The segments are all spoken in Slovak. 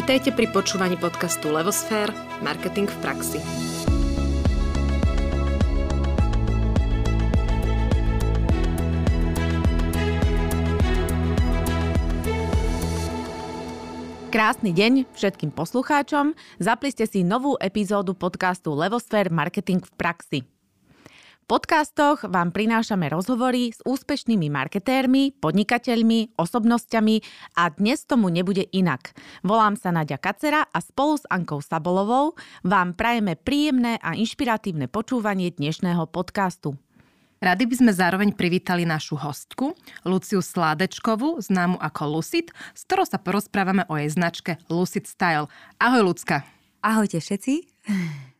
Vitajte pri počúvaní podcastu Levosfér – Marketing v praxi. Krásny deň všetkým poslucháčom. Zapli ste si novú epizódu podcastu Levosfér – Marketing v praxi podcastoch vám prinášame rozhovory s úspešnými marketérmi, podnikateľmi, osobnosťami a dnes tomu nebude inak. Volám sa Nadia Kacera a spolu s Ankou Sabolovou vám prajeme príjemné a inšpiratívne počúvanie dnešného podcastu. Rady by sme zároveň privítali našu hostku, Luciu Sládečkovú, známu ako Lucid, s ktorou sa porozprávame o jej značke Lucid Style. Ahoj, Lucka. Ahojte všetci.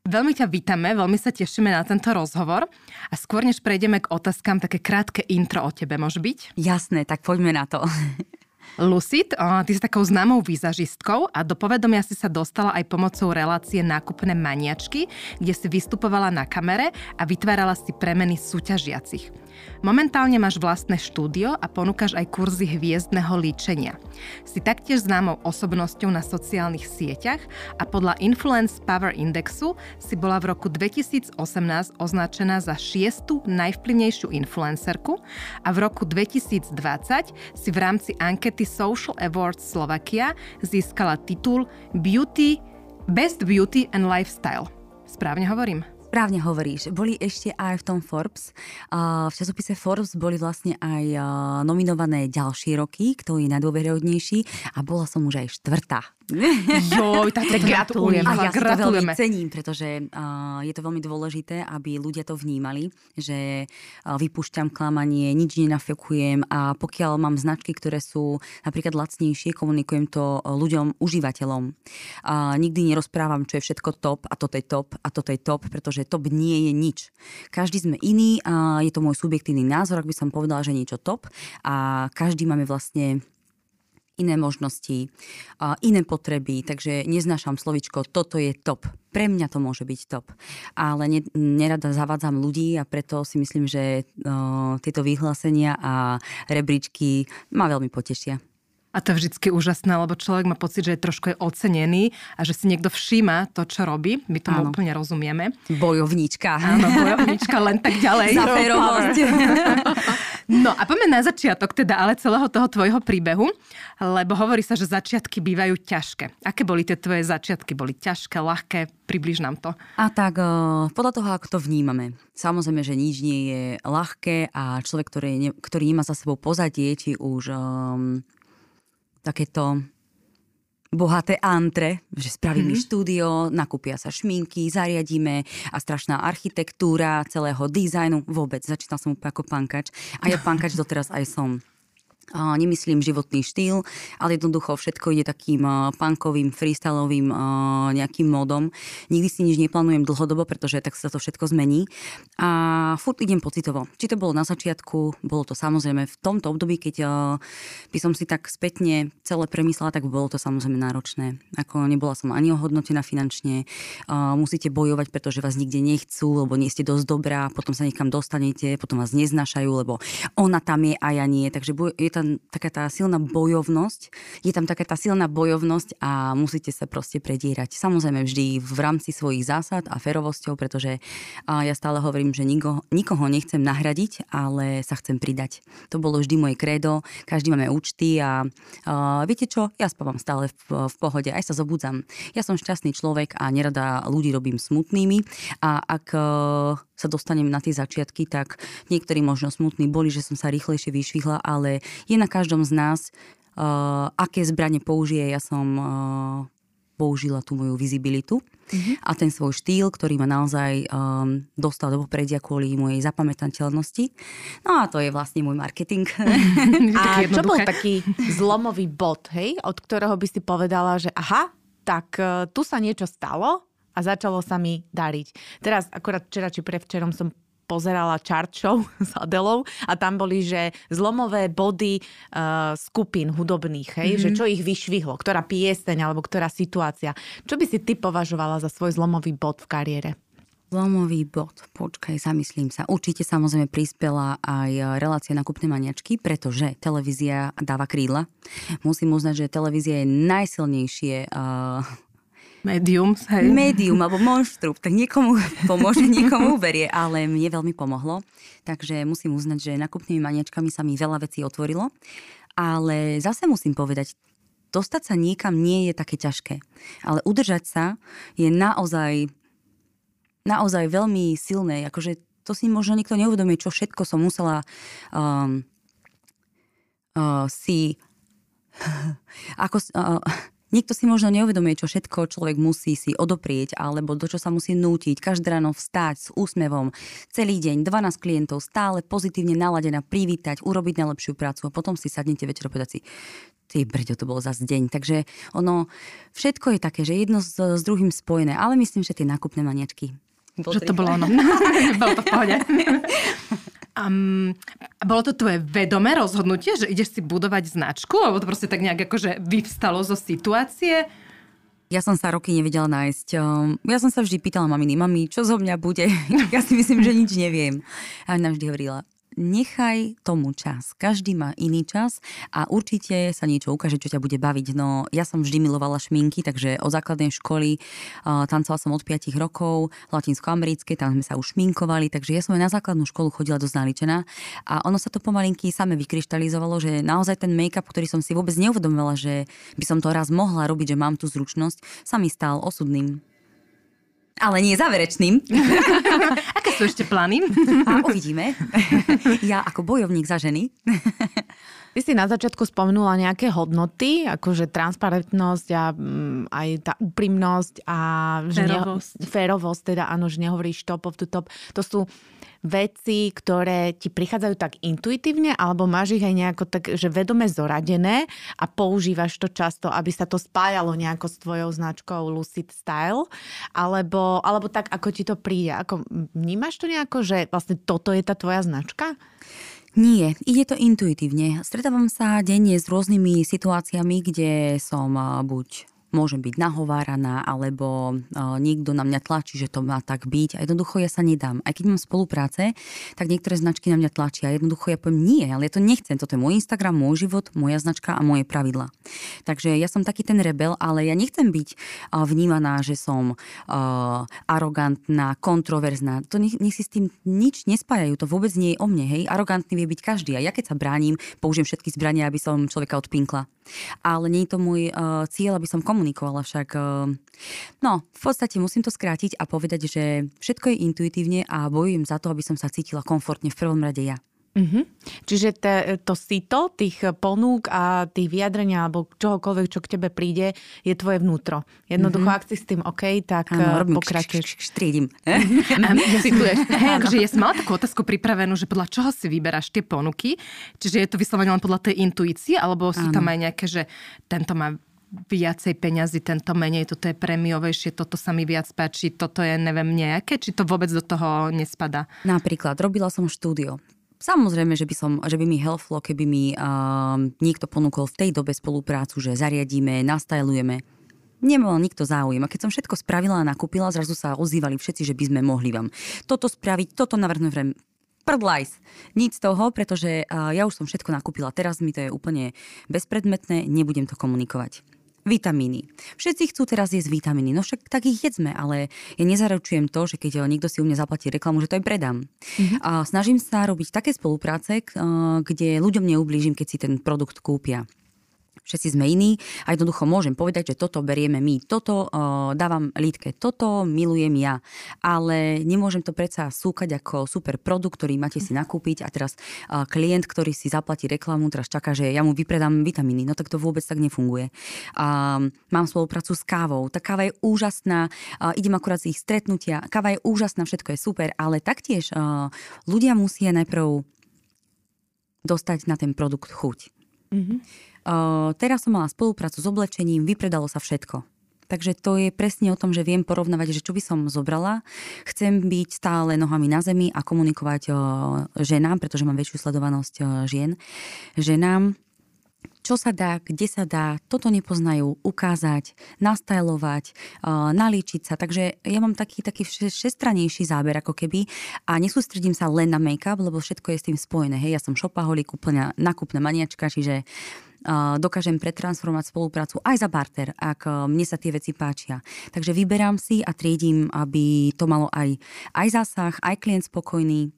Veľmi ťa vítame, veľmi sa tešíme na tento rozhovor. A skôr než prejdeme k otázkam, také krátke intro o tebe môže byť? Jasné, tak poďme na to. Lucid, ty si takou známou výzažistkou a do povedomia si sa dostala aj pomocou relácie Nákupné maniačky, kde si vystupovala na kamere a vytvárala si premeny súťažiacich. Momentálne máš vlastné štúdio a ponúkaš aj kurzy hviezdneho líčenia. Si taktiež známou osobnosťou na sociálnych sieťach a podľa Influence Power Indexu si bola v roku 2018 označená za šiestu najvplyvnejšiu influencerku a v roku 2020 si v rámci ankety Social Awards Slovakia získala titul Beauty Best Beauty and Lifestyle. Správne hovorím? Správne hovoríš. Boli ešte aj v tom Forbes. V časopise Forbes boli vlastne aj nominované ďalšie roky, kto je najdôveryhodnejší a bola som už aj štvrtá Joj, tak, tak gratulujem. A ja si to veľmi cením, pretože je to veľmi dôležité, aby ľudia to vnímali, že vypúšťam klamanie, nič nenafekujem a pokiaľ mám značky, ktoré sú napríklad lacnejšie, komunikujem to ľuďom, užívateľom. Nikdy nerozprávam, čo je všetko top a toto je top a toto je top, pretože top nie je nič. Každý sme iný a je to môj subjektívny názor, ak by som povedala, že niečo top a každý máme vlastne iné možnosti, iné potreby, takže neznášam slovičko toto je top. Pre mňa to môže byť top. Ale ne, nerada zavádzam ľudí a preto si myslím, že tieto vyhlásenia a rebríčky ma veľmi potešia. A to je vždy úžasné, lebo človek má pocit, že je trošku ocenený a že si niekto všíma to, čo robí. My tomu Áno. úplne rozumieme. Bojovníčka. Áno, bojovníčka, len tak ďalej. Za No a poďme na začiatok teda ale celého toho tvojho príbehu, lebo hovorí sa, že začiatky bývajú ťažké. Aké boli tie tvoje začiatky? Boli ťažké, ľahké? Približ nám to. A tak podľa toho, ako to vnímame. Samozrejme, že nič nie je ľahké a človek, ktorý, ktorý nemá za sebou pozadie, či už um, takéto bohaté antre, že spravíme mm-hmm. štúdio, nakúpia sa šminky, zariadíme a strašná architektúra celého dizajnu. Vôbec, začínal som úplne ako pankač. A ja pankač doteraz aj som nemyslím životný štýl, ale jednoducho všetko ide takým punkovým, freestyleovým nejakým modom. Nikdy si nič neplánujem dlhodobo, pretože tak sa to všetko zmení. A furt idem pocitovo. Či to bolo na začiatku, bolo to samozrejme v tomto období, keď by som si tak spätne celé premyslela, tak bolo to samozrejme náročné. Ako nebola som ani ohodnotená finančne, musíte bojovať, pretože vás nikde nechcú, lebo nie ste dosť dobrá, potom sa niekam dostanete, potom vás neznašajú, lebo ona tam je a ja nie. Takže je to tam taká tá silná bojovnosť, je tam taká tá silná bojovnosť a musíte sa proste predierať. Samozrejme vždy v rámci svojich zásad a ferovosťou, pretože ja stále hovorím, že nikoho, nikoho nechcem nahradiť, ale sa chcem pridať. To bolo vždy moje krédo, každý máme účty a, a viete čo, ja spávam stále v, v pohode, aj sa zobudzam. Ja som šťastný človek a nerada ľudí robím smutnými a ak sa dostanem na tie začiatky, tak niektorí možno smutní boli, že som sa rýchlejšie vyšvihla, ale je na každom z nás, uh, aké zbranie použije. Ja som uh, použila tú moju vizibilitu uh-huh. a ten svoj štýl, ktorý ma naozaj um, dostal do popredia kvôli mojej zapamätateľnosti. No a to je vlastne môj marketing. a čo bol taký zlomový bod, hej, od ktorého by si povedala, že aha, tak uh, tu sa niečo stalo a začalo sa mi dariť. Teraz akorát včera či prevčerom som pozerala chart show s Adelou a tam boli, že zlomové body uh, skupín hudobných, hej, mm-hmm. že čo ich vyšvihlo, ktorá pieseň alebo ktorá situácia. Čo by si ty považovala za svoj zlomový bod v kariére? Zlomový bod, počkaj, zamyslím sa. Určite samozrejme prispela aj relácia na kupné maniačky, pretože televízia dáva krídla. Musím uznať, že televízia je najsilnejšie uh, Médium, hej. Médium alebo monštrum, tak niekomu pomôže, niekomu uberie, ale mne veľmi pomohlo. Takže musím uznať, že nakupnými maniačkami sa mi veľa vecí otvorilo. Ale zase musím povedať, dostať sa niekam nie je také ťažké. Ale udržať sa je naozaj naozaj veľmi silné. Akože to si možno nikto neuvedomí, čo všetko som musela um, uh, si... ako, uh, Niekto si možno neuvedomuje, čo všetko človek musí si odoprieť, alebo do čo sa musí nútiť. Každé ráno vstať s úsmevom, celý deň, 12 klientov, stále pozitívne naladená, privítať, urobiť najlepšiu prácu a potom si sadnete večer a povedať si, ty brďo, to bol zase deň. Takže ono, všetko je také, že jedno s, s druhým spojené, ale myslím, že tie nákupné maniačky bol že to bolo ono. bolo to v pohode. Um, bolo to tvoje vedomé rozhodnutie, že ideš si budovať značku? Alebo to proste tak nejak akože vyvstalo zo situácie? Ja som sa roky nevedela nájsť. Um, ja som sa vždy pýtala maminy, mami, čo zo mňa bude? Ja si myslím, že nič neviem. A ona vždy hovorila, nechaj tomu čas. Každý má iný čas a určite sa niečo ukáže, čo ťa bude baviť. No ja som vždy milovala šminky, takže od základnej školy uh, tancovala som od 5 rokov, latinsko-americké, tam sme sa už šminkovali, takže ja som aj na základnú školu chodila dosť naličená a ono sa to pomalinky same vykryštalizovalo, že naozaj ten make-up, ktorý som si vôbec neuvedomila, že by som to raz mohla robiť, že mám tú zručnosť, sa mi stal osudným ale nie záverečným. Aké sú ešte plány? A uvidíme. Ja ako bojovník za ženy. Ty si na začiatku spomenula nejaké hodnoty, akože transparentnosť a mm, aj tá úprimnosť a férovosť. Ne, férovosť, teda áno, že nehovoríš top of the top. To sú veci, ktoré ti prichádzajú tak intuitívne, alebo máš ich aj nejako tak, že vedome zoradené a používaš to často, aby sa to spájalo nejako s tvojou značkou Lucid Style, alebo, alebo tak, ako ti to príde. Ako, vnímaš to nejako, že vlastne toto je tá tvoja značka? Nie, ide to intuitívne. Stretávam sa denne s rôznymi situáciami, kde som buď môžem byť nahováraná, alebo uh, niekto na mňa tlačí, že to má tak byť. A jednoducho ja sa nedám. Aj keď mám spolupráce, tak niektoré značky na mňa tlačia. Jednoducho ja poviem nie, ale ja to nechcem. Toto je môj Instagram, môj život, moja značka a moje pravidla. Takže ja som taký ten rebel, ale ja nechcem byť uh, vnímaná, že som uh, arogantná, kontroverzná. To nech, si s tým nič nespájajú. To vôbec nie je o mne. Hej. Arogantný vie byť každý. A ja keď sa bránim, použijem všetky zbrania, aby som človeka odpinkla. Ale nie je to môj cieľ, aby som komunikovala komunikovala, však uh, no, v podstate musím to skrátiť a povedať, že všetko je intuitívne a bojujem za to, aby som sa cítila komfortne v prvom rade ja. Mm-hmm. Čiže te, to sito tých ponúk a tých vyjadrenia alebo čohokoľvek, čo k tebe príde, je tvoje vnútro. Jednoducho, mm-hmm. ak si s tým OK, tak ano, eh, pokračuješ. Štrídim. Ja akože ja som mala takú otázku pripravenú, že podľa čoho si vyberáš tie ponuky? Čiže je to vyslovene len podľa tej intuície, alebo sú tam aj nejaké, že tento má viacej peňazí, tento menej, toto je prémiovejšie, toto sa mi viac páči, toto je neviem nejaké, či to vôbec do toho nespada? Napríklad, robila som štúdio. Samozrejme, že by, som, že by mi helplo, keby mi uh, niekto ponúkol v tej dobe spoluprácu, že zariadíme, nastajlujeme. Nemal nikto záujem. A keď som všetko spravila a nakúpila, zrazu sa ozývali všetci, že by sme mohli vám toto spraviť, toto navrhnúť prdlajs. Nic z toho, pretože ja už som všetko nakúpila. Teraz mi to je úplne bezpredmetné, nebudem to komunikovať. Vitamíny. Všetci chcú teraz jesť vitamíny, no však tak ich jedzme, ale ja nezaručujem to, že keď niekto si u mňa zaplatí reklamu, že to aj predám. Mm-hmm. A snažím sa robiť také spolupráce, kde ľuďom neublížim, keď si ten produkt kúpia všetci sme iní a jednoducho môžem povedať, že toto berieme my, toto uh, dávam lítke, toto milujem ja, ale nemôžem to predsa súkať ako super produkt, ktorý máte si nakúpiť a teraz uh, klient, ktorý si zaplatí reklamu, teraz čaká, že ja mu vypredám vitamíny, no tak to vôbec tak nefunguje. Uh, mám spoluprácu s kávou, tá káva je úžasná, uh, idem akurát z ich stretnutia, káva je úžasná, všetko je super, ale taktiež uh, ľudia musia najprv dostať na ten produkt chuť. Mm-hmm. Uh, teraz som mala spoluprácu s oblečením, vypredalo sa všetko. Takže to je presne o tom, že viem porovnávať, že čo by som zobrala. Chcem byť stále nohami na zemi a komunikovať uh, ženám, pretože mám väčšiu sledovanosť uh, žien, ženám čo sa dá, kde sa dá, toto nepoznajú, ukázať, nastajlovať, nalíčiť sa. Takže ja mám taký, taký šestranejší záber ako keby a nesústredím sa len na make-up, lebo všetko je s tým spojené. Hej, ja som šopaholik, úplne nakupná maniačka, čiže dokážem pretransformovať spoluprácu aj za barter, ak uh, mne sa tie veci páčia. Takže vyberám si a triedím, aby to malo aj, aj zásah, aj klient spokojný.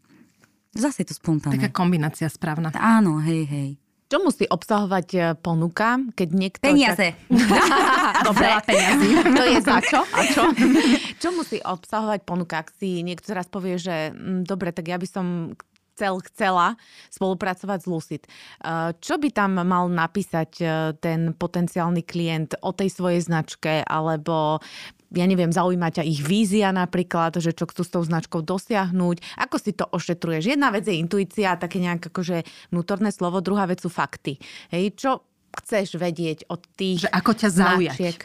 Zase je to spontánne. Taká kombinácia správna. Áno, hej, hej. Čo musí obsahovať e, ponuka, keď niekto... Peniaze. Tak... Dobre, peniazy. To je za čo? A čo? čo musí obsahovať ponuka, ak si niekto raz povie, že mm, dobre, tak ja by som chcel, chcela spolupracovať s Lucid. E, čo by tam mal napísať e, ten potenciálny klient o tej svojej značke, alebo ja neviem, zaujíma ťa ich vízia napríklad, že čo chcú s tou značkou dosiahnuť, ako si to ošetruješ. Jedna vec je intuícia, také nejak akože vnútorné slovo, druhá vec sú fakty. Hej, čo chceš vedieť od tých Že ako ťa zaujať? Značiek?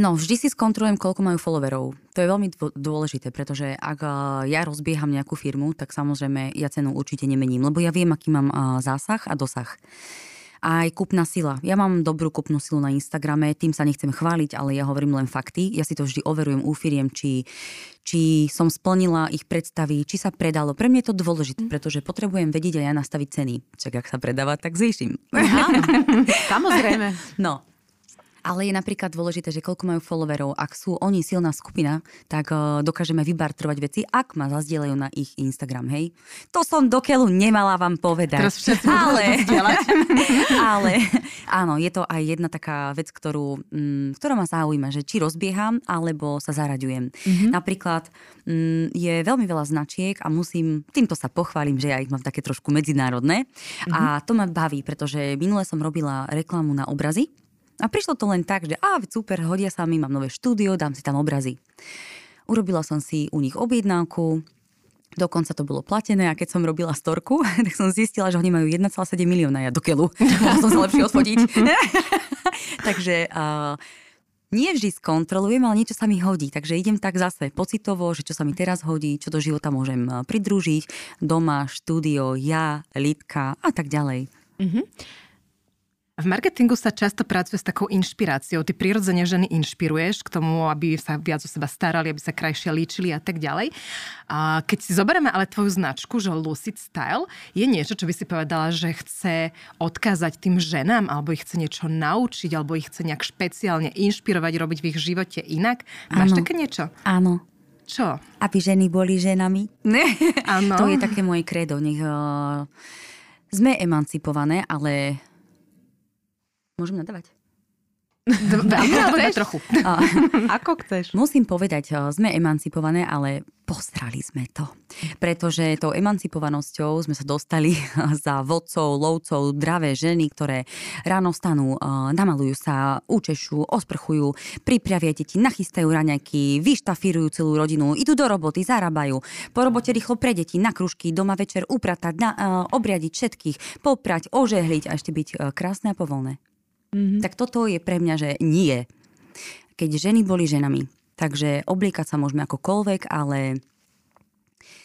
No, vždy si skontrolujem, koľko majú followerov. To je veľmi dôležité, pretože ak ja rozbieham nejakú firmu, tak samozrejme ja cenu určite nemením, lebo ja viem, aký mám zásah a dosah aj kúpna sila. Ja mám dobrú kúpnu silu na Instagrame, tým sa nechcem chváliť, ale ja hovorím len fakty. Ja si to vždy overujem u firiem, či, či som splnila ich predstavy, či sa predalo. Pre mňa je to dôležité, mm. pretože potrebujem vedieť aj ja nastaviť ceny. Čak, ak sa predáva, tak zvýšim. Samozrejme. No, ale je napríklad dôležité, že koľko majú followerov. Ak sú oni silná skupina, tak uh, dokážeme vybartrovať veci, ak ma zazdielajú na ich Instagram, hej. To som do keľu nemala vám povedať. Teraz ale, ale áno, je to aj jedna taká vec, ktorú, m, mm, ktorá ma zaujíma, že či rozbieham, alebo sa zaraďujem. Mm-hmm. Napríklad m, mm, je veľmi veľa značiek a musím, týmto sa pochválim, že ja ich mám také trošku medzinárodné. Mm-hmm. A to ma baví, pretože minule som robila reklamu na obrazy a prišlo to len tak, že á, super, hodia sa mi, mám nové štúdio, dám si tam obrazy. Urobila som si u nich objednávku, Dokonca to bolo platené a keď som robila storku, tak som zistila, že oni majú 1,7 milióna ja do keľu. Som sa lepšie odfodiť. Takže uh, nie vždy skontrolujem, ale niečo sa mi hodí. Takže idem tak zase pocitovo, že čo sa mi teraz hodí, čo do života môžem pridružiť. Doma, štúdio, ja, Lidka a tak ďalej. Mm-hmm. V marketingu sa často pracuje s takou inšpiráciou. Ty prirodzene ženy inšpiruješ k tomu, aby sa viac o seba starali, aby sa krajšie líčili a tak ďalej. A keď si zoberieme ale tvoju značku, že Lucid Style, je niečo, čo by si povedala, že chce odkázať tým ženám, alebo ich chce niečo naučiť, alebo ich chce nejak špeciálne inšpirovať, robiť v ich živote inak? Máš také niečo? Áno. Čo? Aby ženy boli ženami. Áno. to je také moje kredo. Nech, uh, sme emancipované, ale Môžem nadávať? Trochu. Ako chceš. Musím povedať, sme emancipované, ale posrali sme to. Pretože tou emancipovanosťou sme sa dostali za vodcov, lovcov, dravé ženy, ktoré ráno stanú, namalujú sa, učešú, osprchujú, pripravia deti, nachystajú raňajky, vyštafírujú celú rodinu, idú do roboty, zarábajú. Po robote rýchlo pre deti, na kružky, doma večer upratať, na, obriadiť všetkých, poprať, ožehliť a ešte byť krásne a povolné. Mm-hmm. Tak toto je pre mňa, že nie. Keď ženy boli ženami. Takže obliekať sa môžeme akokoľvek, ale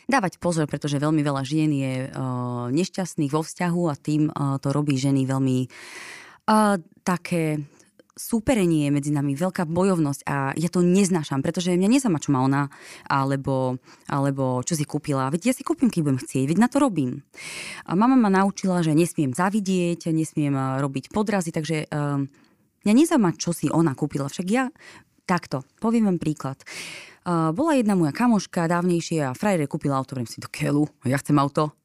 dávať pozor, pretože veľmi veľa žien je uh, nešťastných vo vzťahu a tým uh, to robí ženy veľmi uh, také súperenie je medzi nami, veľká bojovnosť a ja to neznášam, pretože mňa nezaujíma, čo má ona, alebo, alebo čo si kúpila. Veď ja si kúpim, keď budem chcieť, veď na to robím. A mama ma naučila, že nesmiem zavidieť, nesmiem eh, robiť podrazy, takže uh, mňa nezaujíma, čo si ona kúpila. Však ja takto, poviem vám príklad. Uh, bola jedna moja kamoška dávnejšie a frajere kúpila auto, vrem si do keľu, ja chcem auto.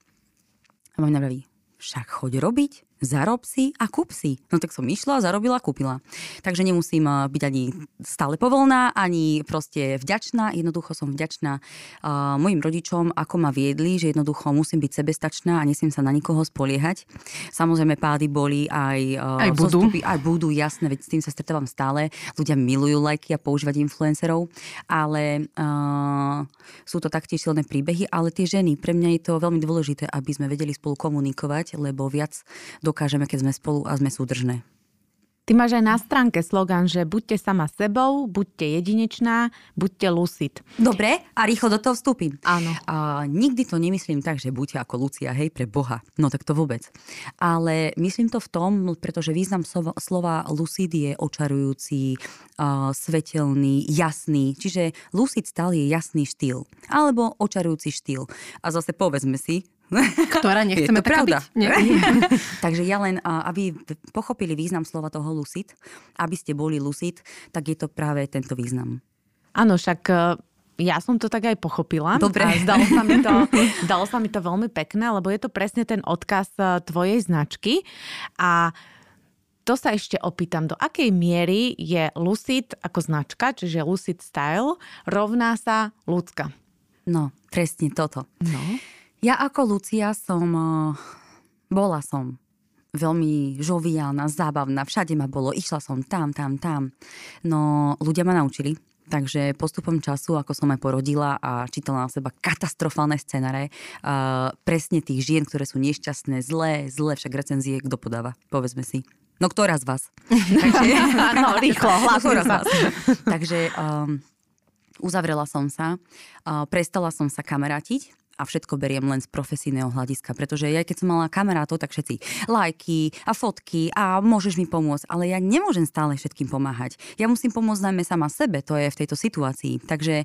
A mama mi však choď robiť, zarob si a kúp si. No tak som išla, zarobila, kúpila. Takže nemusím eh, byť ani stále povolná, ani proste vďačná. Jednoducho som vďačná uh, mojim rodičom, ako ma viedli, že jednoducho musím byť sebestačná a nesmiem sa na nikoho spoliehať. Samozrejme pády boli aj, uh, aj budú. Zostupy, aj budú, jasné, veď s tým sa stretávam stále. Ľudia milujú lajky a používať influencerov, ale uh, sú to taktiež silné príbehy, ale tie ženy, pre mňa je to veľmi dôležité, aby sme vedeli spolu komunikovať, lebo viac do dokážeme, keď sme spolu a sme súdržné. Ty máš aj na stránke slogan, že buďte sama sebou, buďte jedinečná, buďte lucid. Dobre, a rýchlo do toho vstúpim. Áno. A nikdy to nemyslím tak, že buďte ako Lucia, hej, pre Boha. No tak to vôbec. Ale myslím to v tom, pretože význam slova, slova lucid je očarujúci, uh, svetelný, jasný. Čiže lucid stále je jasný štýl. Alebo očarujúci štýl. A zase povedzme si, ktorá nechceme je to pravda. byť. Nie. Takže ja len, aby pochopili význam slova toho lucid, aby ste boli lucid, tak je to práve tento význam. Áno, však e, ja som to tak aj pochopila. Dobre. A zdalo sa, mi to, zdalo sa mi to veľmi pekné, lebo je to presne ten odkaz e, tvojej značky. A to sa ešte opýtam, do akej miery je Lucid ako značka, čiže Lucid Style, rovná sa ľudská? No, presne toto. No. Ja ako Lucia som, eh, bola som veľmi žoviálna, zábavná, všade ma bolo, išla som tam, tam, tam. No ľudia ma naučili, Takže postupom času, ako som aj porodila a čítala na seba katastrofálne scenáre, uh, presne tých žien, ktoré sú nešťastné, zlé, zlé, však recenzie, kto podáva, povedzme si. No ktorá z vás? Takže, no, rýchlo, ktorá z vás? Takže um, uzavrela som sa, uh, prestala som sa kamarátiť, a všetko beriem len z profesijného hľadiska, pretože ja keď som mala kamarátov, tak všetci lajky a fotky a môžeš mi pomôcť, ale ja nemôžem stále všetkým pomáhať. Ja musím pomôcť najmä sama sebe, to je v tejto situácii. Takže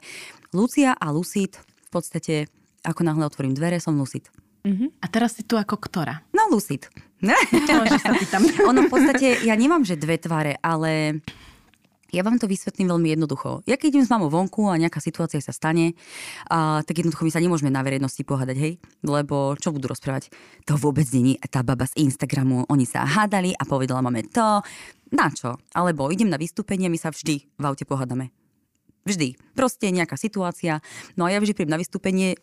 Lucia a Lucid v podstate, ako náhle otvorím dvere, som Lucid. Uh-huh. A teraz si tu ako ktorá? No Lucid. sa pýtam. ono v podstate, ja nemám, že dve tvare, ale ja vám to vysvetlím veľmi jednoducho. Ja keď idem s mamou vonku a nejaká situácia sa stane, a, tak jednoducho my sa nemôžeme na verejnosti pohádať, hej? Lebo čo budú rozprávať? To vôbec není tá baba z Instagramu. Oni sa hádali a povedala máme to. Na čo? Alebo idem na vystúpenie, my sa vždy v aute pohádame. Vždy. Proste nejaká situácia. No a ja vždy príjem na vystúpenie,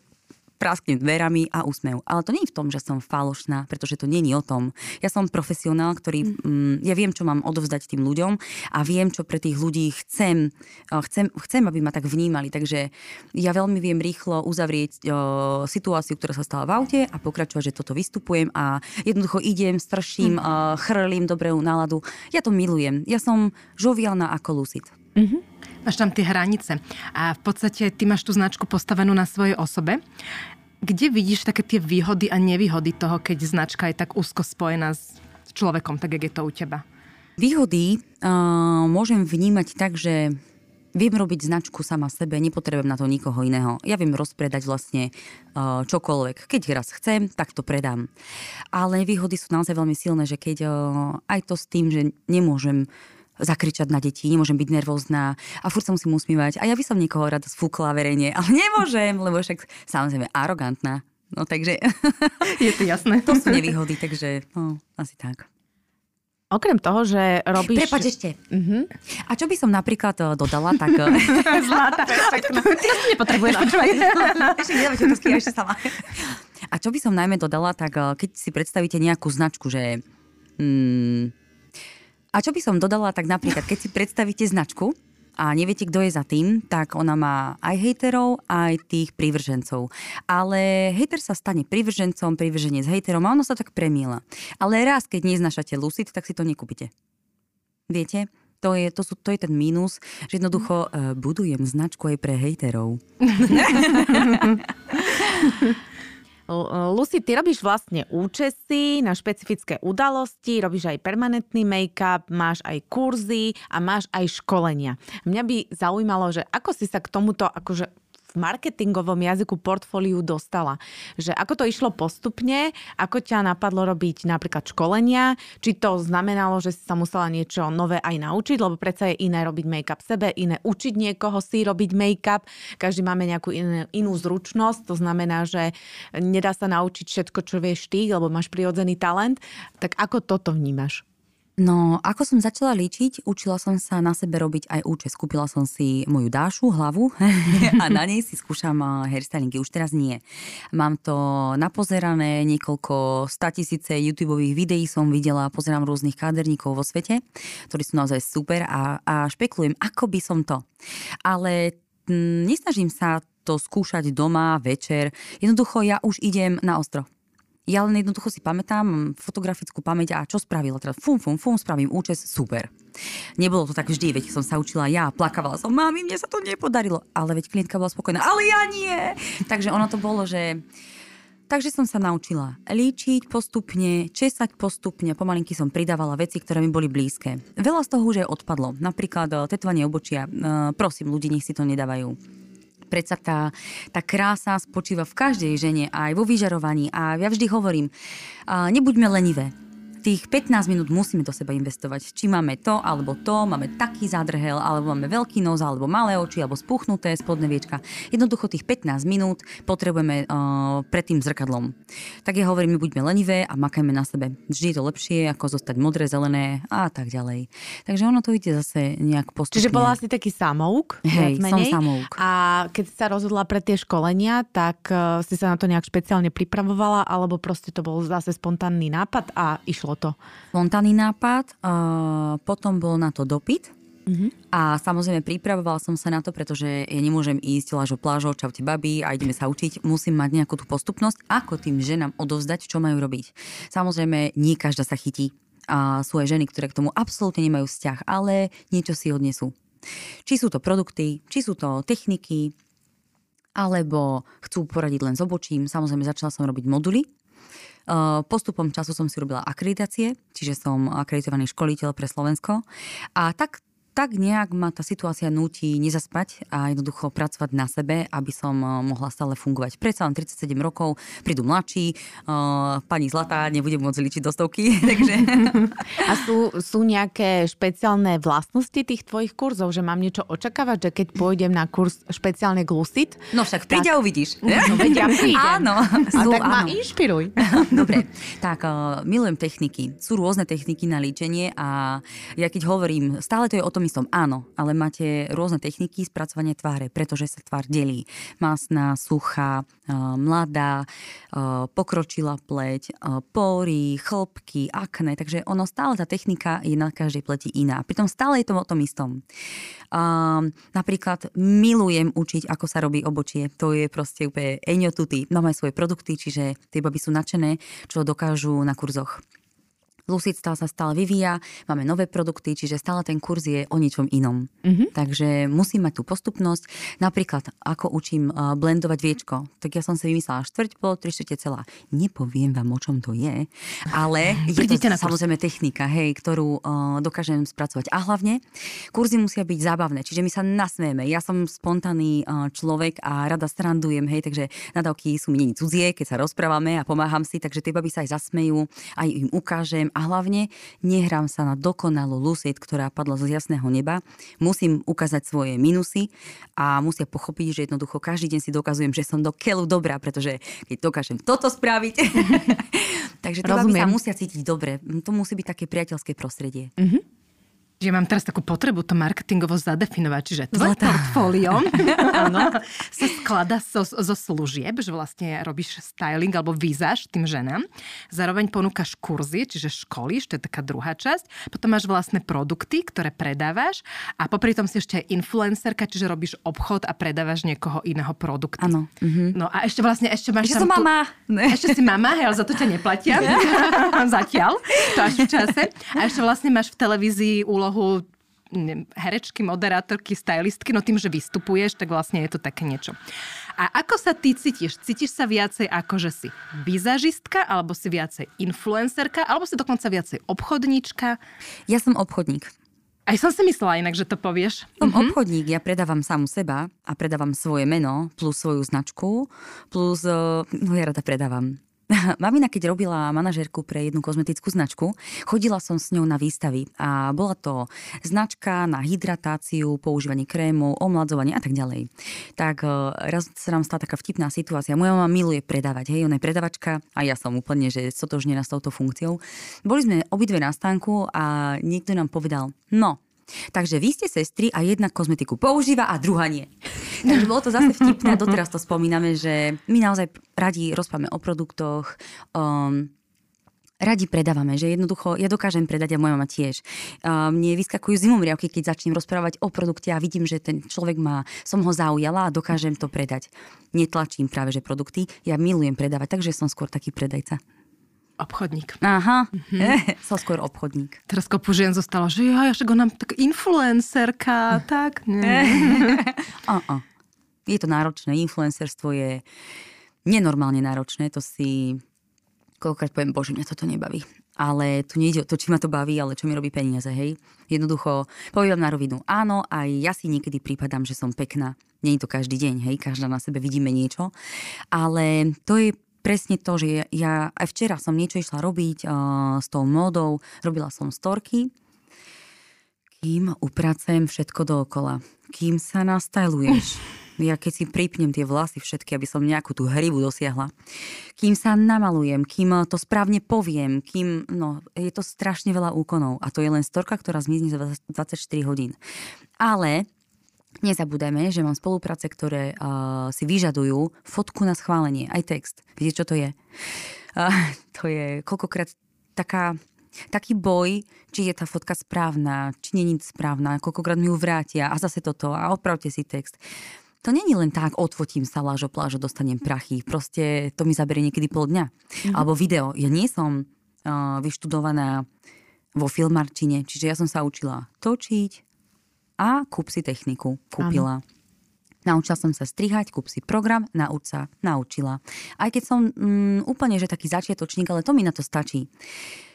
prasknem dverami a úsmev. Ale to nie je v tom, že som falošná, pretože to je o tom. Ja som profesionál, ktorý, mm. mm, ja viem, čo mám odovzdať tým ľuďom a viem, čo pre tých ľudí chcem, chcem, chcem aby ma tak vnímali. Takže ja veľmi viem rýchlo uzavrieť o, situáciu, ktorá sa stala v aute a pokračovať, že toto vystupujem a jednoducho idem, strším, mm. chrlím dobrú náladu. Ja to milujem. Ja som žoviálna ako Lucid. Mm-hmm. Máš tam tie hranice a v podstate ty máš tú značku postavenú na svojej osobe. Kde vidíš také tie výhody a nevýhody toho, keď značka je tak úzko spojená s človekom, tak jak je to u teba? Výhody uh, môžem vnímať tak, že viem robiť značku sama sebe, nepotrebujem na to nikoho iného. Ja viem rozpredať vlastne uh, čokoľvek. Keď raz chcem, tak to predám. Ale výhody sú naozaj veľmi silné, že keď uh, aj to s tým, že nemôžem zakričať na deti, nemôžem byť nervózna a furt sa musím usmívať. A ja by som niekoho rada sfúkla verejne, ale nemôžem, lebo však samozrejme arogantná. No takže... Je to jasné. To sú nevýhody, takže no, asi tak. Okrem toho, že robíš... Prepač ešte. Uh-huh. A čo by som napríklad eh, dodala, tak... Eh, pekno. Ty to nepotrebuješ, počúvaj. ešte ešte sama. A čo by som najmä dodala, tak eh, keď si predstavíte nejakú značku, že... Hmm, a čo by som dodala, tak napríklad, keď si predstavíte značku, a neviete, kto je za tým, tak ona má aj hejterov, aj tých privržencov. Ale hejter sa stane privržencom, privrženie s hejterom a ono sa tak premiela. Ale raz, keď neznašate Lucid, tak si to nekúpite. Viete? To je, to, sú, to je ten mínus, že jednoducho uh, budujem značku aj pre hejterov. Lucy, ty robíš vlastne účesy na špecifické udalosti, robíš aj permanentný make-up, máš aj kurzy a máš aj školenia. Mňa by zaujímalo, že ako si sa k tomuto akože v marketingovom jazyku portfóliu dostala. Že ako to išlo postupne, ako ťa napadlo robiť napríklad školenia, či to znamenalo, že si sa musela niečo nové aj naučiť, lebo predsa je iné robiť make-up sebe, iné učiť niekoho si robiť make-up. Každý máme nejakú inú, inú zručnosť, to znamená, že nedá sa naučiť všetko, čo vieš ty, lebo máš prirodzený talent. Tak ako toto vnímaš? No, ako som začala líčiť, učila som sa na sebe robiť aj účes. Kúpila som si moju dášu, hlavu a na nej si skúšam eh, hairstylingy. Už teraz nie. Mám to napozerané, niekoľko statisíce YouTube videí som videla, pozerám rôznych káderníkov vo svete, ktorí sú naozaj super a, a špekulujem, ako by som to. Ale m, nesnažím sa to skúšať doma, večer. Jednoducho ja už idem na ostro Ja len jednoducho si pamätám, fotografickú pamäť a čo spravila teraz? Fum, fum, fum, spravím účes, super. Nebolo to tak vždy, veď som sa učila ja, plakávala som, mami, mne sa to nepodarilo, ale veď klientka bola spokojná, ale ja nie. Takže ono to bolo, že Takže som sa naučila líčiť postupne, česať postupne, pomalinky som pridávala veci, ktoré mi boli blízke. Veľa z toho už aj odpadlo. Napríklad eh, tetovanie obočia. Eh, prosím, ľudí nech si to nedávajú predsa tá, tá krása spočíva v každej žene, aj vo vyžarovaní. A ja vždy hovorím, nebuďme lenivé tých 15 minút musíme do seba investovať. Či máme to, alebo to, máme taký zádrhel, alebo máme veľký nos, alebo malé oči, alebo spuchnuté spodné viečka. Jednoducho tých 15 minút potrebujeme uh, pred tým zrkadlom. Tak ja hovorím, my buďme lenivé a makajme na sebe. Vždy je to lepšie, ako zostať modré, zelené a tak ďalej. Takže ono to ide zase nejak postupne. Čiže bola si taký samouk? Hej, som samouk. A keď sa rozhodla pre tie školenia, tak uh, si sa na to nejak špeciálne pripravovala, alebo proste to bol zase spontánny nápad a išlo bolo to? Spontánny nápad, uh, potom bol na to dopyt, Uh-huh. A samozrejme pripravoval som sa na to, pretože ja nemôžem ísť lážo plážou, čaute babi a ideme sa učiť. Musím mať nejakú tú postupnosť, ako tým ženám odovzdať, čo majú robiť. Samozrejme, nie každá sa chytí. A sú aj ženy, ktoré k tomu absolútne nemajú vzťah, ale niečo si odnesú. Či sú to produkty, či sú to techniky, alebo chcú poradiť len s obočím. Samozrejme, začala som robiť moduly, Postupom času som si robila akreditácie, čiže som akreditovaný školiteľ pre Slovensko. A tak tak nejak ma tá situácia nutí nezaspať a jednoducho pracovať na sebe, aby som eh, mohla stále fungovať. Predsa len 37 rokov, prídu mladší, uh, pani Zlatá nebude môcť ličiť do stovky. Takže... A sú, sú nejaké špeciálne vlastnosti tých tvojich kurzov, že mám niečo očakávať, že keď pôjdem na kurz špeciálne glusit? No však príď tak... a uvidíš. No, veď ja Áno. Sú, a tak áno. ma inšpiruj. Dobre, tak uh, milujem techniky. Sú rôzne techniky na líčenie a ja keď hovorím, stále to je o tom, tom istom, áno, ale máte rôzne techniky spracovania tváre, pretože sa tvár delí. Masná, suchá, mladá, pokročila pleť, pory, chlpky, akné, takže ono stále tá technika je na každej pleti iná. Pritom stále je to o tom istom. napríklad milujem učiť, ako sa robí obočie. To je proste úplne eňotuty. Mám aj svoje produkty, čiže tie baby sú nadšené, čo dokážu na kurzoch. Lucid Style sa stále vyvíja, máme nové produkty, čiže stále ten kurz je o ničom inom. Mm-hmm. Takže musím mať tú postupnosť. Napríklad, ako učím uh, blendovať viečko, tak ja som si vymyslela štvrť pol, tri štvrte celá. Nepoviem vám, o čom to je, ale je to na samozrejme technika, hej, ktorú uh, dokážem spracovať. A hlavne, kurzy musia byť zábavné, čiže my sa nasmieme. Ja som spontánny uh, človek a rada strandujem, hej, takže nadávky sú mi cudzie, keď sa rozprávame a pomáham si, takže tie baby sa aj zasmejú, aj im ukážem a hlavne nehrám sa na dokonalú Lucid, ktorá padla z jasného neba. Musím ukázať svoje minusy a musia pochopiť, že jednoducho každý deň si dokazujem, že som do keľu dobrá, pretože keď dokážem toto spraviť, takže tie sa musia cítiť dobre. To musí byť také priateľské prostredie. Mm-hmm že mám teraz takú potrebu to marketingovo zadefinovať, čiže tvoje portfólio sa sklada zo, zo služieb, že vlastne robíš styling alebo výzaž tým ženám. Zároveň ponúkaš kurzy, čiže školíš, to je taká druhá časť. Potom máš vlastné produkty, ktoré predávaš a popri tom si ešte aj influencerka, čiže robíš obchod a predávaš niekoho iného produkty. Áno. Mhm. No a ešte vlastne, ešte máš ešte tam som tu... mama. Ešte si mama, ale za to ťa neplatia. Zatiaľ. To až v čase. A ešte vlastne máš v televízii úlohu úlohu herečky, moderátorky, stylistky, no tým, že vystupuješ, tak vlastne je to také niečo. A ako sa ty cítiš? Cítiš sa viacej ako, že si vizažistka, alebo si viacej influencerka, alebo si dokonca viacej obchodníčka? Ja som obchodník. Aj som si myslela inak, že to povieš. Som mm-hmm. obchodník, ja predávam samu seba a predávam svoje meno plus svoju značku, plus, eh, no ja rada predávam Mamina, keď robila manažerku pre jednu kozmetickú značku, chodila som s ňou na výstavy a bola to značka na hydratáciu, používanie krémov, omladzovanie a tak ďalej. Tak e, raz sa nám stala taká vtipná situácia. Moja mama miluje predávať, hej, ona je predavačka a ja som úplne, že sotožnená s touto funkciou. Boli sme obidve na stánku a niekto nám povedal, no, Takže vy ste sestry a jedna kozmetiku používa a druhá nie. Takže bolo to zase vtipné a doteraz to spomíname, že my naozaj radi rozprávame o produktoch, um, radi predávame, že jednoducho ja dokážem predať a moja mama tiež. Mne vyskakujú zimomriavky, keď začnem rozprávať o produkte a vidím, že ten človek má, som ho zaujala a dokážem to predať. Netlačím práve, že produkty, ja milujem predávať, takže som skôr taký predajca. Obchodník. Aha, mm-hmm. som skôr obchodník. Teraz kopu žien zostalo, že ja, však ona tak influencerka, tak. Nie. Je to náročné, influencerstvo je nenormálne náročné, to si koľkokrát poviem, bože, mňa toto nebaví. Ale tu nejde o to, či ma to baví, ale čo mi robí peniaze, hej. Jednoducho, poviem na rovinu, áno, aj ja si niekedy prípadám, že som pekná. Je to každý deň, hej, každá na sebe vidíme niečo. Ale to je presne to, že ja aj včera som niečo išla robiť uh, s tou módou, robila som storky, kým upracem všetko dookola, kým sa nastajluješ. Ja keď si pripnem tie vlasy všetky, aby som nejakú tú hribu dosiahla, kým sa namalujem, kým to správne poviem, kým, no, je to strašne veľa úkonov. A to je len storka, ktorá zmizne za 24 hodín. Ale Nezabúdajme, že mám spolupráce, ktoré uh, si vyžadujú fotku na schválenie, aj text. Viete, čo to je? Uh, to je koľkokrát taká, taký boj, či je tá fotka správna, či je správna, koľkokrát mi ju vrátia a zase toto a opravte si text. To není len tak, odfotím sa lážo plážo, dostanem prachy. Proste to mi zaberie niekedy pol dňa. Mm-hmm. Alebo video. Ja nie som uh, vyštudovaná vo filmarčine, čiže ja som sa učila točiť, a kúp si techniku. Kúpila. Ano. Naučila som sa strihať, kúp si program, nauč sa, naučila. Aj keď som mm, úplne, že taký začiatočník, ale to mi na to stačí.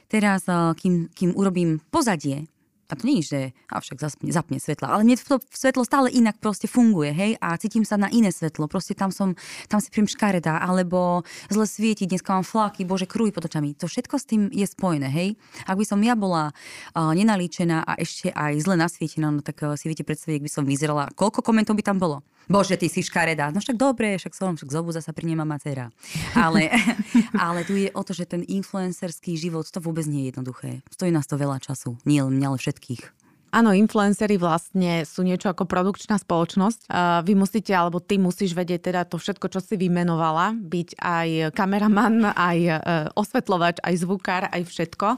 Teraz, kým, kým urobím pozadie, a to nie že avšak zapne, zapne svetla, ale mne to svetlo stále inak proste funguje, hej, a cítim sa na iné svetlo, proste tam som, tam si príjem škaredá, alebo zle svieti, dneska mám flaky, bože, krúj pod očami. To všetko s tým je spojené, hej. Ak by som ja bola uh, nenalíčená a ešte aj zle nasvietená, no tak uh, si viete predstaviť, ak by som vyzerala, koľko komentov by tam bolo. Bože, ty si škaredá. No však dobre, však som, však zobu zasa pri nemá macera. Ale, ale tu je o to, že ten influencerský život, to vôbec nie je jednoduché. Stojí nás to veľa času. Nie len mňa, ale všetkých. Áno, influencery vlastne sú niečo ako produkčná spoločnosť. Vy musíte, alebo ty musíš vedieť teda to všetko, čo si vymenovala, byť aj kameraman, aj e, osvetľovač, aj zvukár, aj všetko.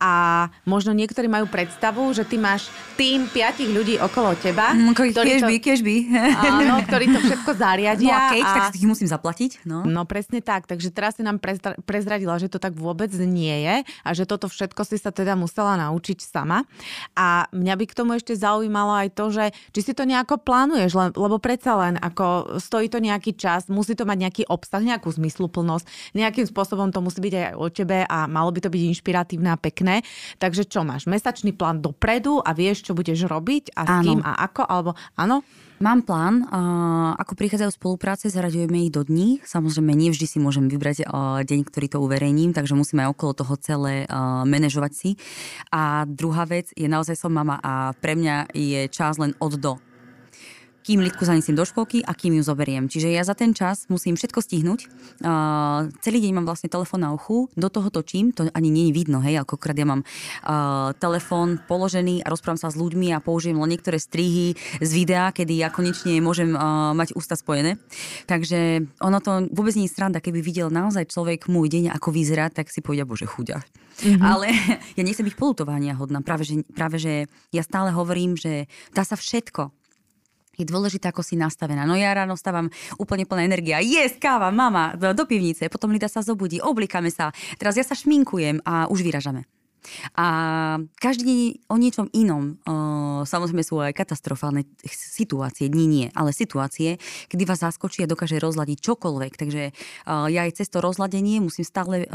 A možno niektorí majú predstavu, že ty máš tým piatich ľudí okolo teba. Mm, ktorí to, by. Áno, ktorí to všetko zariadia. No a keď, a... tak si ich musím zaplatiť. No. no presne tak. Takže teraz si nám prezradila, že to tak vôbec nie je a že toto všetko si sa teda musela naučiť sama. A mňa by k tomu ešte zaujímalo aj to, že či si to nejako plánuješ, lebo predsa len ako stojí to nejaký čas, musí to mať nejaký obsah, nejakú zmysluplnosť, nejakým spôsobom to musí byť aj o tebe a malo by to byť inšpiratívne a pekné. Takže čo máš? Mesačný plán dopredu a vieš, čo budeš robiť a s áno. kým a ako? Alebo áno? Mám plán, ako prichádzajú spolupráce, zaraďujeme ich do dní. Samozrejme, nie vždy si môžem vybrať deň, ktorý to uverejním, takže musíme aj okolo toho celé manažovať si. A druhá vec je, naozaj som mama a pre mňa je čas len od do kým Lidku zanesiem do školky a kým ju zoberiem. Čiže ja za ten čas musím všetko stihnúť. Uh, celý deň mám vlastne telefón na uchu, do toho točím, to ani nie je vidno, hej, akokrát ja mám uh, telefón položený a rozprávam sa s ľuďmi a použijem len niektoré strihy z videa, kedy ja konečne môžem uh, mať ústa spojené. Takže ono to vôbec nie je sranda, keby videl naozaj človek môj deň, ako vyzerá, tak si povedia, bože, chudia. Mm-hmm. Ale ja nechcem byť polutovania hodná. Práve že, práve, že ja stále hovorím, že dá sa všetko je dôležité, ako si nastavená. No ja ráno stávam úplne plná energia. Yes, káva, mama, do pivnice. Potom Lida sa zobudí, oblikáme sa. Teraz ja sa šminkujem a už vyražame. A každý deň o niečom inom. Samozrejme sú aj katastrofálne situácie, dní nie, ale situácie, kedy vás zaskočí a dokáže rozladiť čokoľvek. Takže ja aj cez to rozladenie musím stále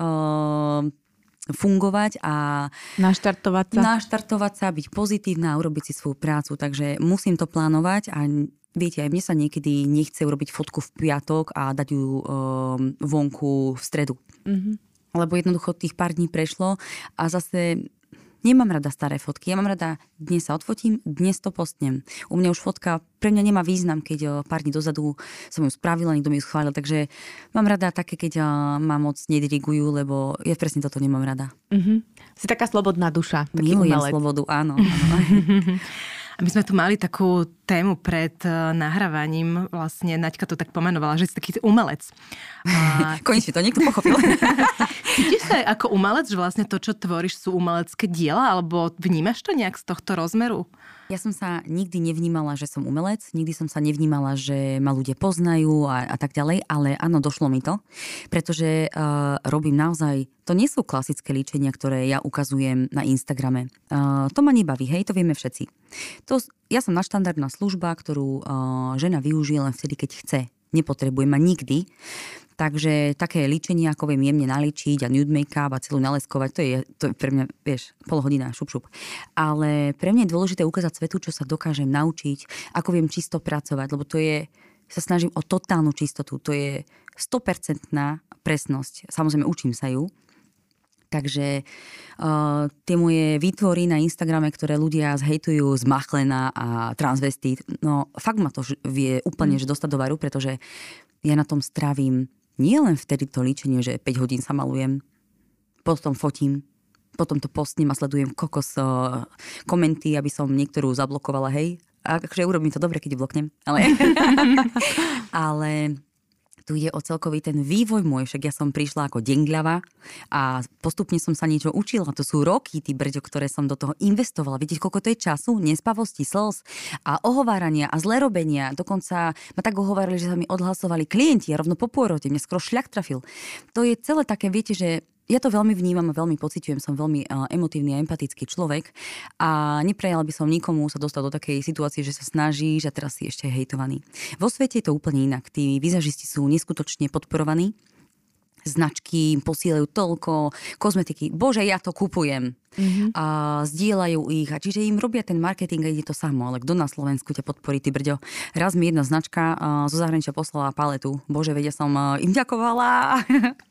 fungovať a naštartovať sa. naštartovať sa, byť pozitívna a urobiť si svoju prácu. Takže musím to plánovať a Viete, aj mne sa niekedy nechce urobiť fotku v piatok a dať ju um, vonku v stredu. Mm-hmm. Lebo jednoducho tých pár dní prešlo a zase Nemám rada staré fotky, ja mám rada, dnes sa odfotím, dnes to postnem. U mňa už fotka pre mňa nemá význam, keď pár dní dozadu som ju spravila, niekto mi ju schválil, takže mám rada také, keď ma moc nedirigujú, lebo ja presne toto nemám rada. Mm-hmm. Si taká slobodná duša. Taký Milujem umelec. slobodu, áno. áno. A my sme tu mali takú tému pred uh, nahrávaním, vlastne Naďka to tak pomenovala, že si taký umelec. A... Konečne to niekto pochopil. Cítiš sa ako umelec, že vlastne to, čo tvoríš, sú umelecké diela, alebo vnímaš to nejak z tohto rozmeru? Ja som sa nikdy nevnímala, že som umelec, nikdy som sa nevnímala, že ma ľudia poznajú a, a tak ďalej, ale áno, došlo mi to, pretože uh, robím naozaj, to nie sú klasické líčenia, ktoré ja ukazujem na Instagrame. Uh, to ma nebaví, hej, to vieme všetci. To, ja som naštandardná služba, ktorú uh, žena využije len vtedy, keď chce. Nepotrebuje ma nikdy. Takže také líčenie, ako viem jemne naličiť a nude make-up a celú naleskovať, to je, to je pre mňa, vieš, pol hodina, šup, šup. Ale pre mňa je dôležité ukázať svetu, čo sa dokážem naučiť, ako viem čisto pracovať, lebo to je, sa snažím o totálnu čistotu, to je 100% presnosť. Samozrejme, učím sa ju, Takže uh, tie moje výtvory na Instagrame, ktoré ľudia zhejtujú z machlena a transvestít, no fakt ma to vie úplne mm. že dostať do varu, pretože ja na tom strávim nie len vtedy to líčenie, že 5 hodín sa malujem, potom fotím, potom to postním a sledujem kokos uh, komenty, aby som niektorú zablokovala, hej. A akože urobím to dobre, keď bloknem, ale... ale tu ide o celkový ten vývoj môj, však ja som prišla ako dengľava a postupne som sa niečo učila. To sú roky, tí brďo, ktoré som do toho investovala. Vidíte, koľko to je času, nespavosti, slz a ohovárania a zlerobenia. Dokonca ma tak ohovárali, že sa mi odhlasovali klienti a rovno po pôrode. Mňa skoro šľak trafil. To je celé také, viete, že ja to veľmi vnímam a veľmi pociťujem, som veľmi uh, emotívny a empatický človek a neprejala by som nikomu sa dostať do takej situácie, že sa snaží, že teraz si ešte hejtovaný. Vo svete je to úplne inak. Tí vizažisti sú neskutočne podporovaní značky im posielajú toľko kozmetiky. Bože, ja to kupujem. Mm-hmm. A zdieľajú ich. A čiže im robia ten marketing a ide to samo. Ale kto na Slovensku ťa podporí, ty brďo? Raz mi jedna značka zo zahraničia poslala paletu. Bože, vedia som im ďakovala.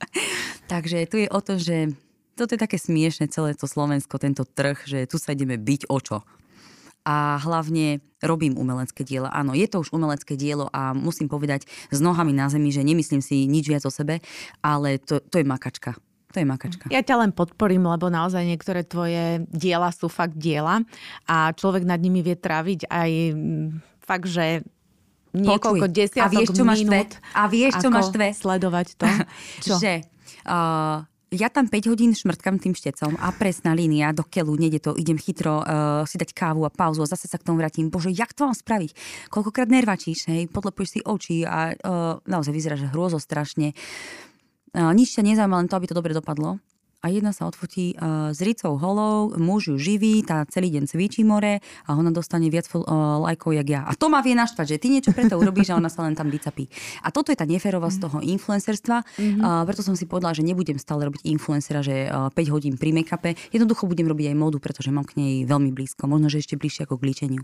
Takže tu je o to, že toto je také smiešne celé to Slovensko, tento trh, že tu sa ideme byť o čo a hlavne robím umelecké diela. Áno, je to už umelecké dielo a musím povedať s nohami na zemi, že nemyslím si nič viac o sebe, ale to, to je makačka. To je makačka. Ja ťa len podporím, lebo naozaj niektoré tvoje diela sú fakt diela a človek nad nimi vie traviť aj mm, fakt, že niekoľko Počuj. desiatok a vieš, čo minút. Máš a vieš, čo máš dve? Sledovať to. Čo? že uh, ja tam 5 hodín šmrtkam tým štecom a presná línia do keľu, nede to, idem chytro uh, si dať kávu a pauzu a zase sa k tomu vrátim. Bože, jak to mám spraviť? Koľkokrát nervačíš, hej, podlepuješ si oči a uh, naozaj vyzerá, že hrôzo strašne. Uh, nič ťa nezaujíma, len to, aby to dobre dopadlo a jedna sa odfotí uh, s Ricou holou, muž ju živí, tá celý deň cvičí more a ona dostane viac uh, lajkov, jak ja. A to ma vie naštvať, že ty niečo preto urobíš a ona sa len tam vycapí. A toto je tá neférovosť mm. toho influencerstva, mm-hmm. uh, preto som si povedala, že nebudem stále robiť influencera, že uh, 5 hodín pri make-upe. Jednoducho budem robiť aj módu, pretože mám k nej veľmi blízko, možno, že ešte bližšie ako k líčeniu.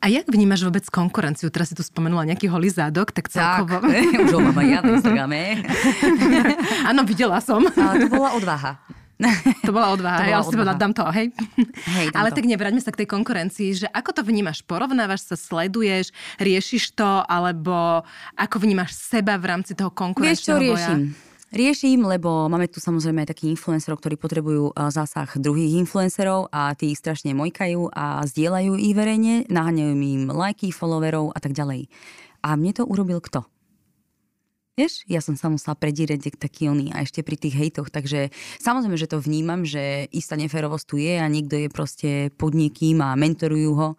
A jak vnímaš vôbec konkurenciu? Teraz si tu spomenula nejaký holý zádok, tak celkovo... Tak, už ho mám aj ja na Instagrame. Áno, videla som. A to bola odvaha. To bola odvaha, to bola ja si povedala, dám to, hej. hej dám Ale to. tak nevráťme sa k tej konkurencii, že ako to vnímaš? Porovnávaš sa, sleduješ, riešiš to, alebo ako vnímaš seba v rámci toho konkurenčného Vieš, čo riešim? Boja? Riešim, lebo máme tu samozrejme aj takých influencerov, ktorí potrebujú zásah druhých influencerov a tí ich strašne mojkajú a zdieľajú ich verejne, naháňajú im lajky, followerov a tak ďalej. A mne to urobil kto? Vieš, ja som sa musela predírať taký oný a ešte pri tých hejtoch, takže samozrejme, že to vnímam, že istá neférovosť tu je a niekto je proste pod niekým a mentorujú ho.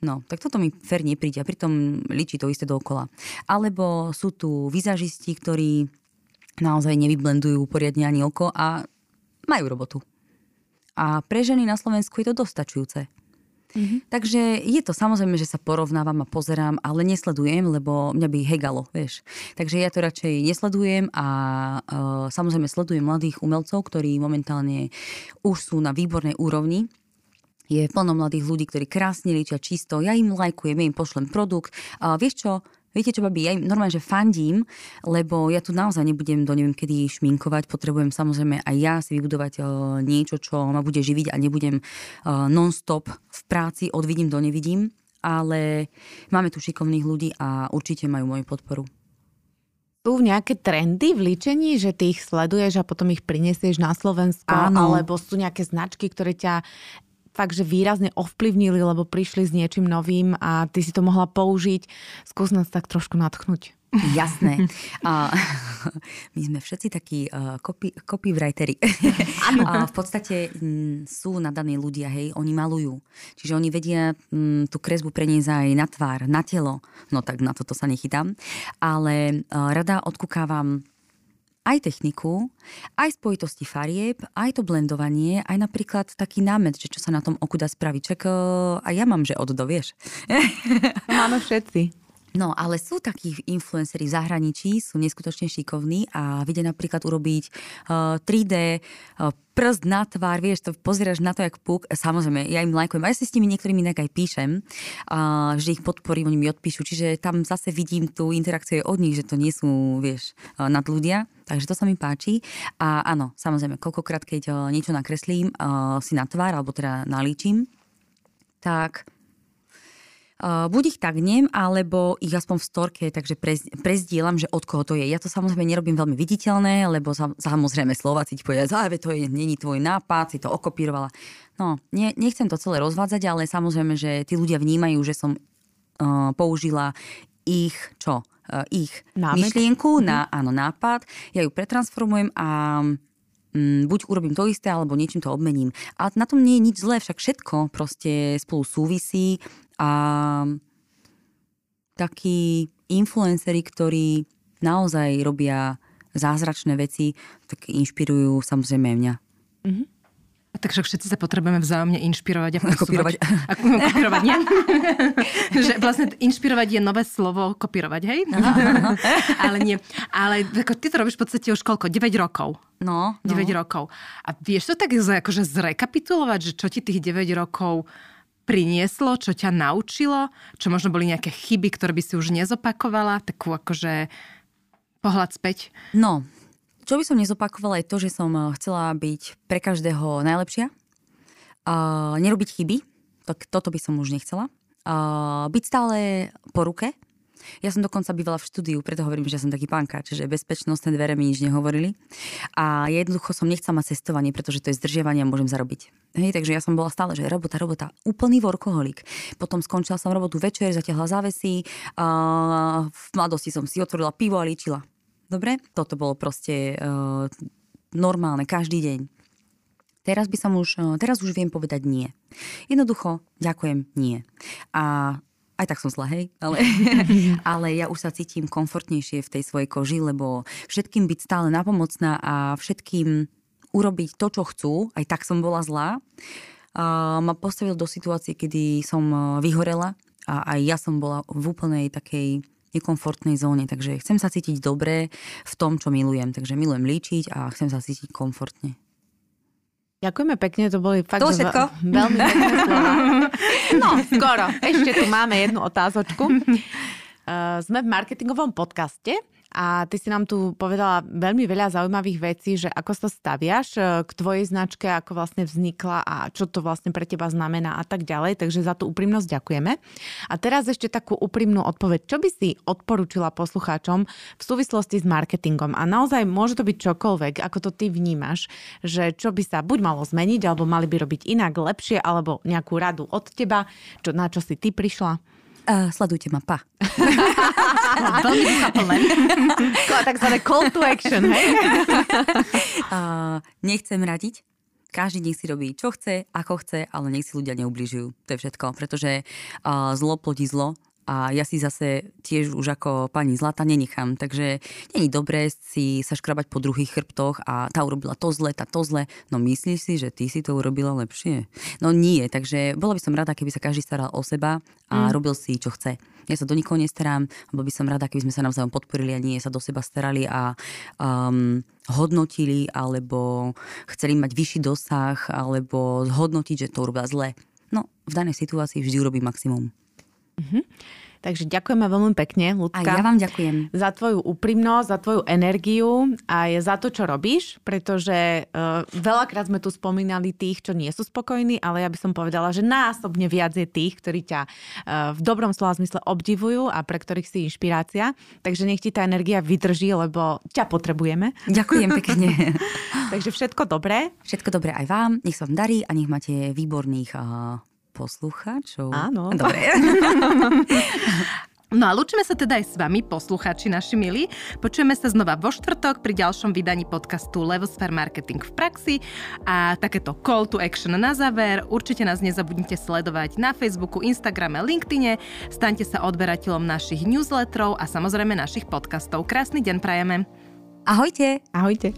No, tak toto mi fér nepríde a pritom ličí to isté dookola. Alebo sú tu vizažisti, ktorí naozaj nevyblendujú poriadne ani oko a majú robotu. A pre ženy na Slovensku je to dostačujúce. Mm-hmm. Takže je to samozrejme, že sa porovnávam a pozerám, ale nesledujem, lebo mňa by hegalo, vieš. Takže ja to radšej nesledujem a uh, samozrejme sledujem mladých umelcov, ktorí momentálne už sú na výbornej úrovni je plno mladých ľudí, ktorí krásne ličia čisto, ja im lajkujem, ja im pošlem produkt. A vieš čo, Viete čo, babi, ja im normálne, že fandím, lebo ja tu naozaj nebudem do neviem kedy šminkovať, potrebujem samozrejme aj ja si vybudovať uh, niečo, čo ma bude živiť a nebudem uh, non-stop v práci, odvidím do nevidím, ale máme tu šikovných ľudí a určite majú moju podporu. Sú nejaké trendy v líčení, že ty ich sleduješ a potom ich prinesieš na Slovensko? Áno. Alebo sú nejaké značky, ktoré ťa fakt, že výrazne ovplyvnili, lebo prišli s niečím novým a ty si to mohla použiť. Skús nás tak trošku natchnúť. Jasné. A, my sme všetci takí uh, copy, copywriteri. a v podstate m, sú nadaní ľudia, hej, oni malujú. Čiže oni vedia m, tú kresbu preniesť aj na tvár, na telo. No tak na toto sa nechytám. Ale uh, rada odkúkávam aj techniku, aj spojitosti farieb, aj to blendovanie, aj napríklad taký námet, že čo sa na tom oku dá spraviť. Čak, a ja mám, že oddo, vieš. Máme všetci. No, ale sú takí influenceri v zahraničí, sú neskutočne šikovní a vedia napríklad urobiť uh, 3D uh, prst na tvár, vieš, to pozeráš na to, jak puk. Samozrejme, ja im lajkujem. A ja si s nimi niektorými inak aj píšem, uh, že ich podporím, oni mi odpíšu. Čiže tam zase vidím tú interakciu od nich, že to nie sú, vieš, uh, nad ľudia. Takže to sa mi páči. A áno, samozrejme, koľkokrát, keď uh, niečo nakreslím si na tvár, alebo teda nalíčim, tak buď ich tagnem, alebo ich aspoň v storke, takže prez, prezdielam, že od koho to je. Ja to samozrejme nerobím veľmi viditeľné, lebo sa, samozrejme Slováci ti povedia, že to je, není tvoj nápad, si to okopírovala. No, ne, nechcem to celé rozvádzať, ale samozrejme, že tí ľudia vnímajú, že som uh, použila ich, čo? Uh, ich Námet. myšlienku, mm-hmm. na, áno, nápad. Ja ju pretransformujem a mm, buď urobím to isté, alebo niečím to obmením. A na tom nie je nič zlé, však všetko proste spolu súvisí a takí influenceri, ktorí naozaj robia zázračné veci, tak inšpirujú samozrejme mňa. Mm-hmm. Takže všetci sa potrebujeme vzájomne inšpirovať a kopírovať. A, kopírovať, nie? že vlastne inšpirovať je nové slovo kopírovať, hej? Aha, aha. Ale nie. Ale ako, ty to robíš v podstate už koľko? 9 rokov. No. 9 no. rokov. A vieš to tak akože zrekapitulovať, že čo ti tých 9 rokov prinieslo, čo ťa naučilo, čo možno boli nejaké chyby, ktoré by si už nezopakovala, takú akože pohľad späť? No, čo by som nezopakovala je to, že som eh, chcela byť pre každého najlepšia, uh, nerobiť chyby, tak toto by som už nechcela. Uh, byť stále po ruke, ja som dokonca bývala v štúdiu, preto hovorím, že som taký pánka, čiže bezpečnostné dvere mi nič nehovorili. A jednoducho som nechcela mať cestovanie, pretože to je zdržiavanie a môžem zarobiť. Hej, takže ja som bola stále, že robota, robota, úplný workoholik. Potom skončila som robotu večer, zatiahla závesy, a v mladosti som si otvorila pivo a líčila. Dobre? Toto bolo proste uh, normálne, každý deň. Teraz by som už, teraz už viem povedať nie. Jednoducho, ďakujem, nie. A aj tak som zle, hej, ale, ale ja už sa cítim komfortnejšie v tej svojej koži, lebo všetkým byť stále napomocná a všetkým urobiť to, čo chcú, aj tak som bola zlá, a ma postavil do situácie, kedy som e, vyhorela a aj ja som bola v úplnej takej nekomfortnej zóne, takže chcem sa cítiť dobre v tom, čo milujem. Takže milujem líčiť a chcem sa cítiť komfortne. Ďakujeme pekne, to boli fakt to všetko? veľmi pekné slova. No, skoro. Ešte tu máme jednu otázočku. Uh, sme v marketingovom podcaste a ty si nám tu povedala veľmi veľa zaujímavých vecí, že ako sa staviaš e, k tvojej značke, ako vlastne vznikla a čo to vlastne pre teba znamená a tak ďalej. Takže za tú úprimnosť ďakujeme. A teraz ešte takú úprimnú odpoveď. Čo by si odporúčila poslucháčom v súvislosti s marketingom? A naozaj môže to byť čokoľvek, ako to ty vnímaš, že čo by sa buď malo zmeniť, alebo mali by robiť inak, lepšie, alebo nejakú radu od teba, čo, na čo si ty prišla? Uh, sledujte ma, pa. Veľmi duchaplné. Takzvané call to action, hej? uh, nechcem radiť. Každý nech si robí, čo chce, ako chce, ale nech si ľudia neubližujú. To je všetko, pretože uh, zlo plodí zlo a ja si zase tiež už ako pani Zlata nenechám. Takže není dobré si sa škrabať po druhých chrbtoch a tá urobila to zle, tá to zle. No myslíš si, že ty si to urobila lepšie? No nie, takže bola by som rada, keby sa každý staral o seba a mm. robil si, čo chce. Ja sa do nikoho nestarám, lebo by som rada, keby sme sa navzájom podporili a nie sa do seba starali a um, hodnotili, alebo chceli mať vyšší dosah, alebo zhodnotiť, že to urobila zle. No, v danej situácii vždy urobí maximum. Mm-hmm. Takže ďakujeme veľmi pekne, Ľudka. A ja vám ďakujem. Za tvoju úprimnosť, za tvoju energiu a za to, čo robíš, pretože uh, veľakrát sme tu spomínali tých, čo nie sú spokojní, ale ja by som povedala, že násobne viac je tých, ktorí ťa uh, v dobrom slova zmysle obdivujú a pre ktorých si inšpirácia. Takže nech ti tá energia vydrží, lebo ťa potrebujeme. Ďakujem pekne. Takže všetko dobré. Všetko dobré aj vám, nech sa vám darí a nech máte výborných uh poslucháčov. Áno. Dobre. No a lúčime sa teda aj s vami, poslucháči naši milí. Počujeme sa znova vo štvrtok pri ďalšom vydaní podcastu Levosphere Marketing v praxi a takéto call to action na záver. Určite nás nezabudnite sledovať na Facebooku, Instagrame, LinkedIne. Staňte sa odberateľom našich newsletterov a samozrejme našich podcastov. Krásny deň prajeme. Ahojte! Ahojte.